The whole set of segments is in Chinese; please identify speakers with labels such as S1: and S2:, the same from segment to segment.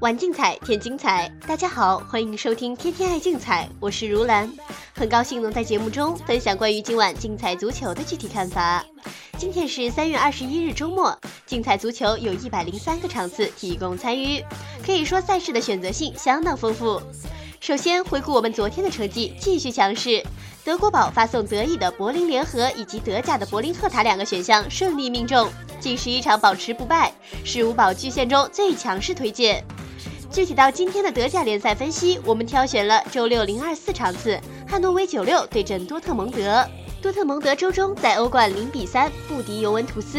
S1: 玩竞彩，添精彩。大家好，欢迎收听《天天爱竞彩》，我是如兰，很高兴能在节目中分享关于今晚竞彩足球的具体看法。今天是三月二十一日周末，竞彩足球有一百零三个场次提供参与，可以说赛事的选择性相当丰富。首先回顾我们昨天的成绩，继续强势。德国宝发送德乙的柏林联合以及德甲的柏林赫塔两个选项顺利命中，近十一场保持不败，是五宝巨献中最强势推荐。具体到今天的德甲联赛分析，我们挑选了周六零二四场次，汉诺威九六对阵多特蒙德。多特蒙德周中在欧冠零比三不敌尤文图斯。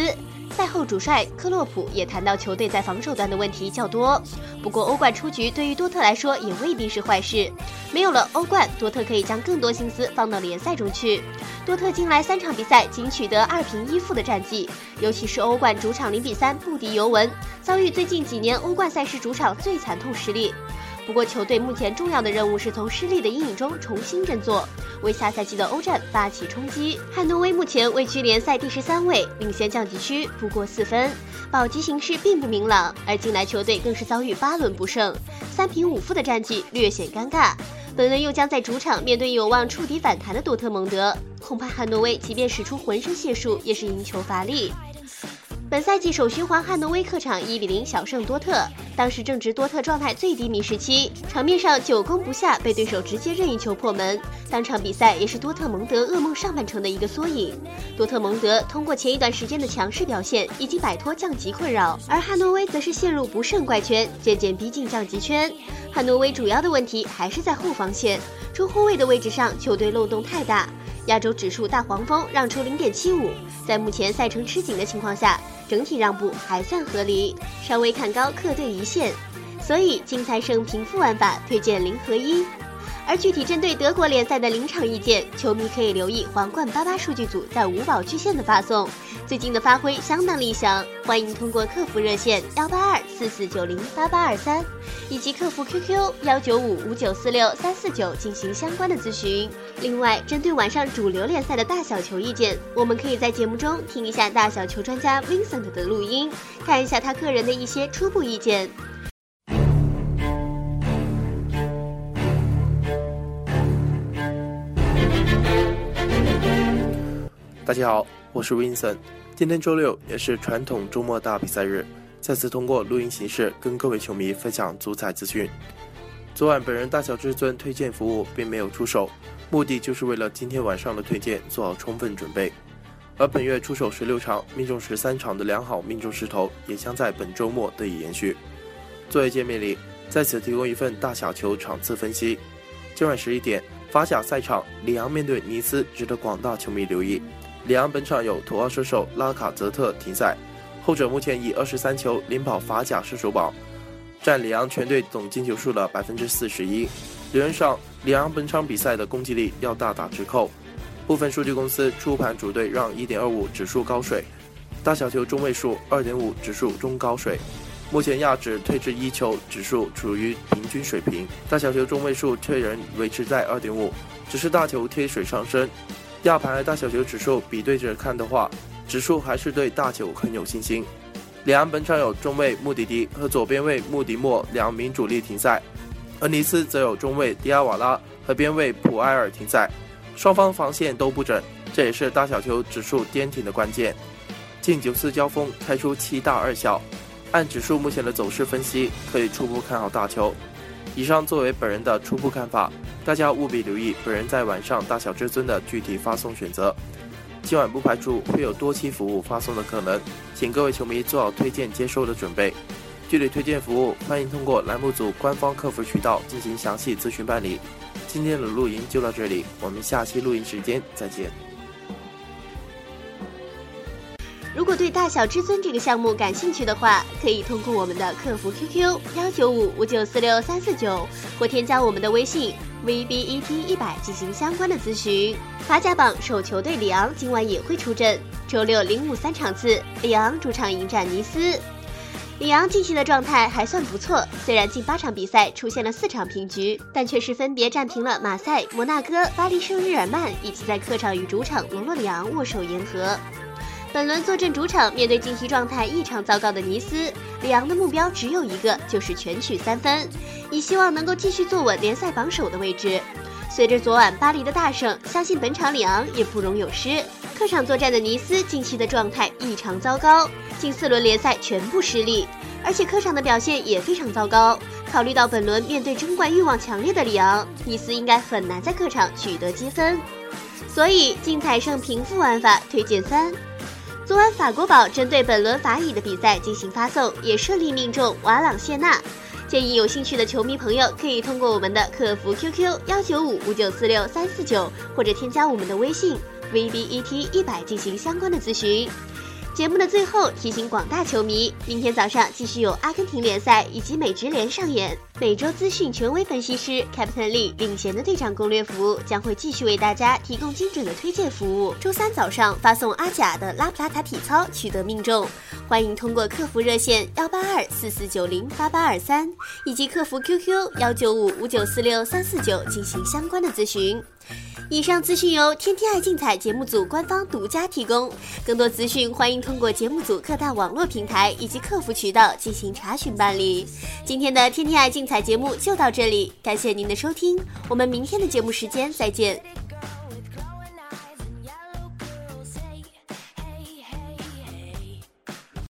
S1: 赛后，主帅克洛普也谈到球队在防守端的问题较多。不过，欧冠出局对于多特来说也未必是坏事。没有了欧冠，多特可以将更多心思放到联赛中去。多特近来三场比赛仅取得二平一负的战绩，尤其是欧冠主场零比三不敌尤文，遭遇最近几年欧冠赛事主场最惨痛失利。不过，球队目前重要的任务是从失利的阴影中重新振作，为下赛季的欧战发起冲击。汉诺威目前位居联赛第十三位，领先降级区不过四分，保级形势并不明朗。而近来球队更是遭遇八轮不胜，三平五负的战绩略显尴尬。本轮又将在主场面对有望触底反弹的多特蒙德，恐怕汉诺威即便使出浑身解数，也是赢球乏力。本赛季首循环，汉诺威客场一比零小胜多特，当时正值多特状态最低迷时期，场面上久攻不下，被对手直接任意球破门。当场比赛也是多特蒙德噩梦上半程的一个缩影。多特蒙德通过前一段时间的强势表现，已经摆脱降级困扰，而汉诺威则是陷入不胜怪圈，渐渐逼近降级圈。汉诺威主要的问题还是在后防线，中后卫的位置上，球队漏洞太大。亚洲指数大黄蜂让出零点七五，在目前赛程吃紧的情况下。整体让步还算合理，稍微看高客队一线，所以金财胜平负玩法推荐零和一。而具体针对德国联赛的临场意见，球迷可以留意皇冠八八数据组在五宝巨献的发送，最近的发挥相当理想。欢迎通过客服热线幺八二四四九零八八二三，以及客服 QQ 幺九五五九四六三四九进行相关的咨询。另外，针对晚上主流联赛的大小球意见，我们可以在节目中听一下大小球专家 Vincent 的录音，看一下他个人的一些初步意见。
S2: 大家好，我是 Vincent。今天周六也是传统周末大比赛日，再次通过录音形式跟各位球迷分享足彩资讯。昨晚本人大小至尊推荐服务并没有出手，目的就是为了今天晚上的推荐做好充分准备。而本月出手十六场命中十三场的良好命中势头，也将在本周末得以延续。作为见面礼，在此提供一份大小球场次分析。今晚十一点，法甲赛场里昂面对尼斯，值得广大球迷留意。里昂本场有头号射手拉卡泽特停赛，后者目前以二十三球领跑法甲射手榜，占里昂全队总进球数的百分之四十一。理论上，里昂本场比赛的攻击力要大打折扣。部分数据公司出盘主队让一点二五指数高水，大小球中位数二点五指数中高水。目前亚指退至一球指数处于平均水平，大小球中位数却仍维持在二点五，只是大球贴水上升。亚盘和大小球指数比对着看的话，指数还是对大球很有信心。两岸本场有中卫穆迪迪和左边卫穆迪莫两名主力停赛，而尼斯则有中卫迪亚瓦拉和边卫普埃尔停赛，双方防线都不整，这也是大小球指数颠停的关键。近九次交锋开出七大二小，按指数目前的走势分析，可以初步看好大球。以上作为本人的初步看法。大家务必留意本人在晚上大小至尊的具体发送选择。今晚不排除会有多期服务发送的可能，请各位球迷做好推荐接收的准备。具体推荐服务，欢迎通过栏目组官方客服渠道进行详细咨询办理。今天的录音就到这里，我们下期录音时间再见。
S1: 如果对大小至尊这个项目感兴趣的话，可以通过我们的客服 QQ 幺九五五九四六三四九，或添加我们的微信。VBET 一百进行相关的咨询。法甲榜首球队里昂今晚也会出阵，周六零五三场次，里昂主场迎战尼斯。里昂近期的状态还算不错，虽然近八场比赛出现了四场平局，但却是分别战平了马赛、摩纳哥、巴黎圣日耳曼，以及在客场与主场罗洛里昂握手言和。本轮坐镇主场，面对近期状态异常糟糕的尼斯，里昂的目标只有一个，就是全取三分，以希望能够继续坐稳联赛榜首的位置。随着昨晚巴黎的大胜，相信本场里昂也不容有失。客场作战的尼斯近期的状态异常糟糕，近四轮联赛全部失利，而且客场的表现也非常糟糕。考虑到本轮面对争冠欲望强烈的里昂，尼斯应该很难在客场取得积分，所以竞彩胜平负玩法推荐三。昨晚法国宝针对本轮法乙的比赛进行发送，也顺利命中瓦朗谢纳。建议有兴趣的球迷朋友可以通过我们的客服 QQ 幺九五五九四六三四九，或者添加我们的微信 VBET 一百进行相关的咨询。节目的最后提醒广大球迷，明天早上继续有阿根廷联赛以及美职联上演。每周资讯权威分析师 Captain Lee 领衔的队长攻略服务将会继续为大家提供精准的推荐服务。周三早上发送阿甲的拉普拉塔体操取得命中，欢迎通过客服热线幺八二四四九零八八二三以及客服 QQ 幺九五五九四六三四九进行相关的咨询。以上资讯由天天爱竞彩节目组官方独家提供，更多资讯欢迎通过节目组各大网络平台以及客服渠道进行查询办理。今天的天天爱竞彩彩节目就到这里，感谢您的收听，我们明天的节目时间再见。